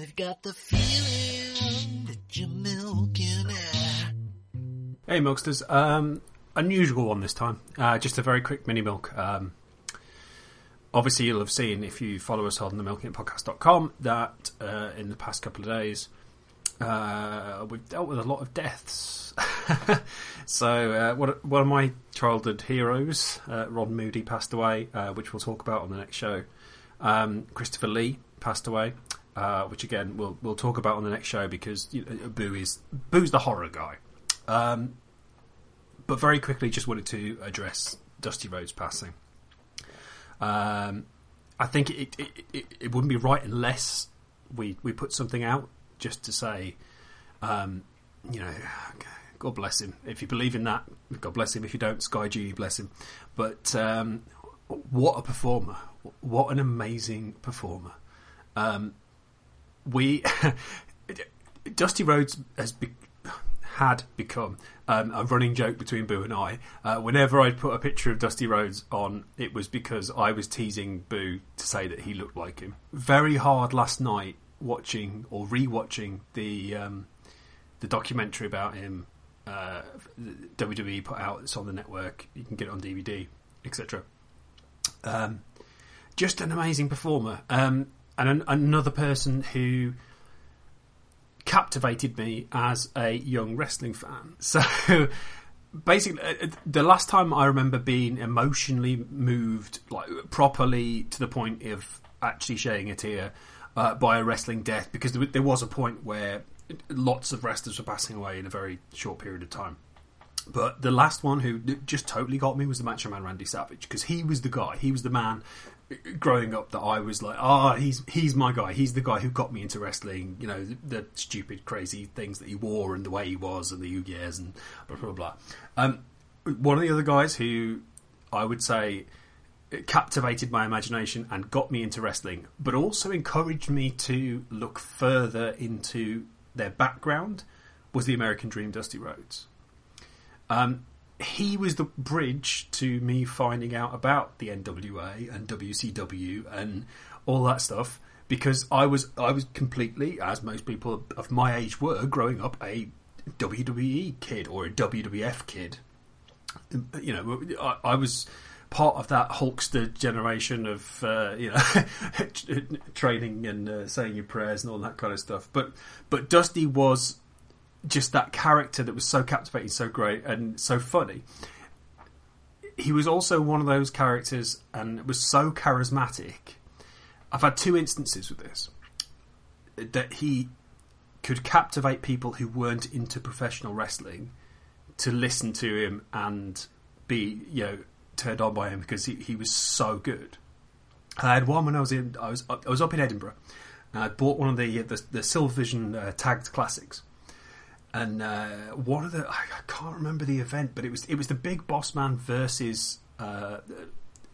I've got the feeling that you're milking it. Hey, Milksters. Um, unusual one this time. Uh, just a very quick mini milk. Um, obviously, you'll have seen if you follow us on the milkingpodcast.com that uh, in the past couple of days uh, we've dealt with a lot of deaths. so, uh, one, one of my childhood heroes, uh, Ron Moody, passed away, uh, which we'll talk about on the next show. Um, Christopher Lee passed away. Uh, which again we'll we'll talk about on the next show because you know, Boo is Boo's the horror guy. Um, but very quickly, just wanted to address Dusty Rhodes passing. Um, I think it, it, it, it wouldn't be right unless we we put something out just to say, um, you know, God bless him. If you believe in that, God bless him. If you don't, Sky G, bless him. But um, what a performer! What an amazing performer! Um, we Dusty Rhodes has be, had become um, a running joke between Boo and I. Uh, whenever I'd put a picture of Dusty Rhodes on, it was because I was teasing Boo to say that he looked like him. Very hard last night watching or re-watching the um, the documentary about him. Uh, WWE put out. It's on the network. You can get it on DVD, etc. Um, just an amazing performer. Um, and an, another person who captivated me as a young wrestling fan. So basically, uh, the last time I remember being emotionally moved, like properly to the point of actually shedding a tear uh, by a wrestling death, because there was a point where lots of wrestlers were passing away in a very short period of time. But the last one who just totally got me was the Macho Man Randy Savage because he was the guy. He was the man growing up that I was like, ah, oh, he's he's my guy. He's the guy who got me into wrestling. You know, the, the, stupid, crazy things that he wore and the way he was and the years and blah blah blah. Um, one of the other guys who I would say captivated my imagination and got me into wrestling, but also encouraged me to look further into their background was the American Dream, Dusty Rhodes. Um, he was the bridge to me finding out about the NWA and WCW and all that stuff because I was I was completely, as most people of my age were, growing up a WWE kid or a WWF kid. You know, I, I was part of that Hulkster generation of uh, you know training and uh, saying your prayers and all that kind of stuff. But but Dusty was just that character that was so captivating, so great, and so funny. He was also one of those characters and was so charismatic. I've had two instances with this that he could captivate people who weren't into professional wrestling to listen to him and be, you know, turned on by him because he, he was so good. I had one when I was in I was I was up in Edinburgh and I bought one of the the, the Silvervision uh, tagged classics and uh, one of the I, can't remember the event, but it was it was the Big Boss Man versus uh,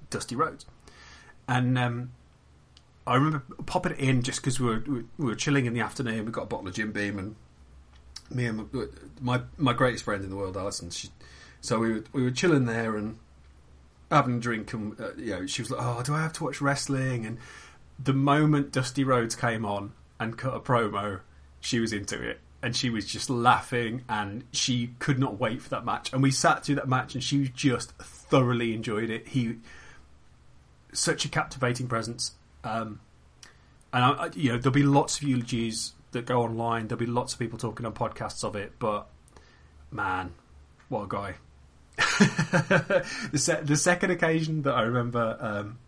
Dusty Rhodes, and um, I remember popping it in just because we were we were chilling in the afternoon. We got a bottle of Jim Beam, and me and my my, my greatest friend in the world, Alison. She, so we were we were chilling there and having a drink, and uh, you know, she was like, "Oh, do I have to watch wrestling?" And the moment Dusty Rhodes came on and cut a promo, she was into it and she was just laughing and she could not wait for that match. And we sat through that match and she just thoroughly enjoyed it. He such a captivating presence. Um, and I, you know there'll be lots of eulogies that go online. There'll be lots of people talking on podcasts of it. But man, what a guy! the, se- the second occasion that I remember um,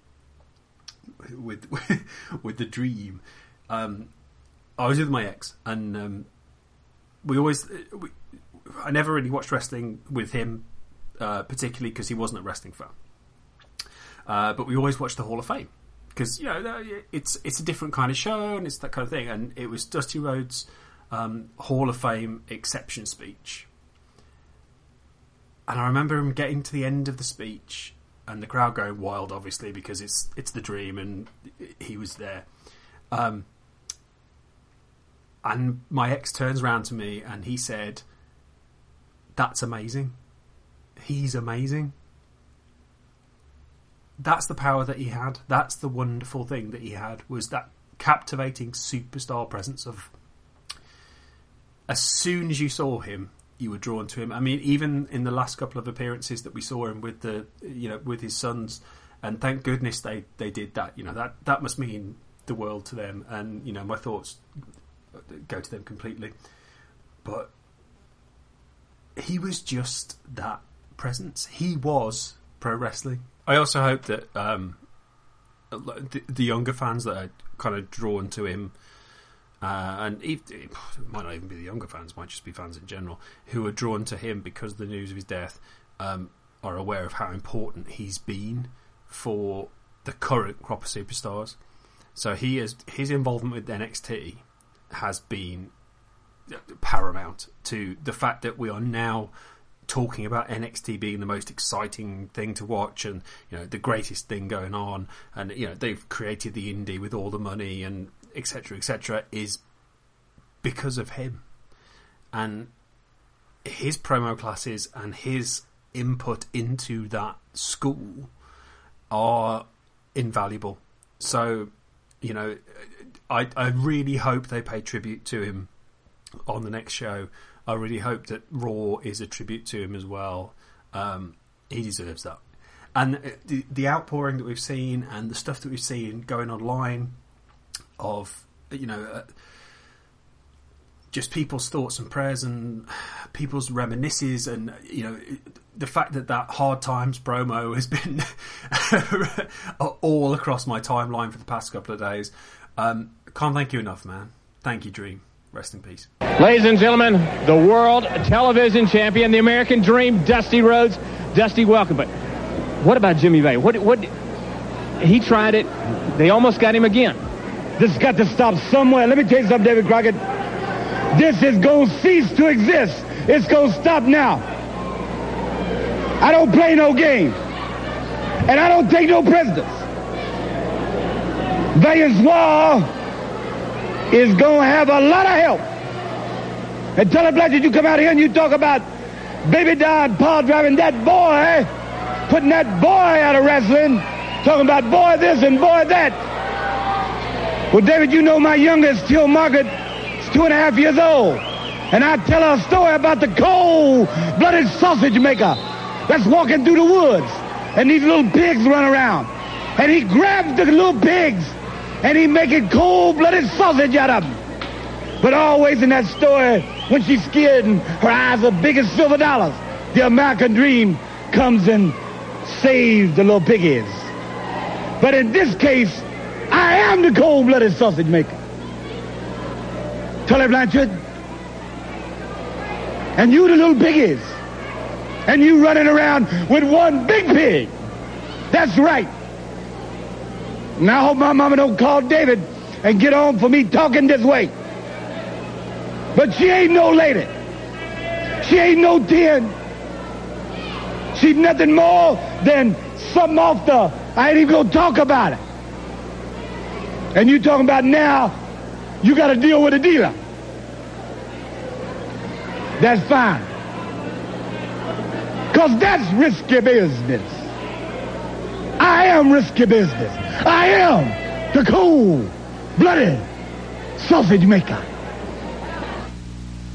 with with the dream, um, I was with my ex, and um, we always we, I never really watched wrestling with him, uh, particularly because he wasn't a wrestling fan. Uh, but we always watched the Hall of Fame because you know it's it's a different kind of show and it's that kind of thing. And it was Dusty Rhodes' um, Hall of Fame exception speech, and I remember him getting to the end of the speech and the crowd going wild, obviously because it's it's the dream and he was there. Um, and my ex turns around to me and he said, That's amazing. He's amazing. That's the power that he had. That's the wonderful thing that he had was that captivating superstar presence of. As soon as you saw him, you were drawn to him. I mean, even in the last couple of appearances that we saw him with the, you know, with his sons, and thank goodness they they did that. You know that that must mean the world to them, and you know my thoughts go to them completely. But he was just that presence. He was pro wrestling. I also hope that um, the, the younger fans that are kind of drawn to him, uh, and it, it might not even be the younger fans, might just be fans in general, who are drawn to him because of the news of his death, um, are aware of how important he's been for the current crop of superstars. So he is his involvement with NXT has been paramount to the fact that we are now talking about NXT being the most exciting thing to watch and you know the greatest thing going on. And you know they've created the indie with all the money and etc etc is because of him. And his promo classes and his input into that school are invaluable. So you know I I really hope they pay tribute to him on the next show. I really hope that Raw is a tribute to him as well. Um, he deserves that. And the, the outpouring that we've seen and the stuff that we've seen going online of, you know, uh, just people's thoughts and prayers and people's reminiscences and, you know, the fact that that Hard Times promo has been all across my timeline for the past couple of days. Um, can't thank you enough, man. Thank you, Dream. Rest in peace. Ladies and gentlemen, the world television champion, the American Dream, Dusty Rhodes. Dusty, welcome. But what about Jimmy Vay? What? What? He tried it. They almost got him again. This has got to stop somewhere. Let me tell you something, David Crockett. This is going to cease to exist. It's going to stop now. I don't play no games. And I don't take no prisoners. Wall is going to have a lot of help. And tell him, Blanchard, you come out here and you talk about Baby Don Paul driving that boy, eh? putting that boy out of wrestling, talking about boy this and boy that. Well, David, you know my youngest, Till Margaret, is two and a half years old. And I tell her a story about the cold-blooded sausage maker that's walking through the woods. And these little pigs run around. And he grabs the little pigs and he making cold-blooded sausage out of them. But always in that story, when she's scared and her eyes are big as silver dollars, the American dream comes and saves the little piggies. But in this case, I am the cold-blooded sausage maker. Tully Blanchard. And you the little piggies. And you running around with one big pig. That's right. And I hope my mama don't call David and get on for me talking this way. But she ain't no lady. She ain't no 10. She's nothing more than something off the, I ain't even gonna talk about it. And you talking about now, you gotta deal with a dealer. That's fine. Cause that's risky business. I am risky business. I am the cool, blooded sausage maker.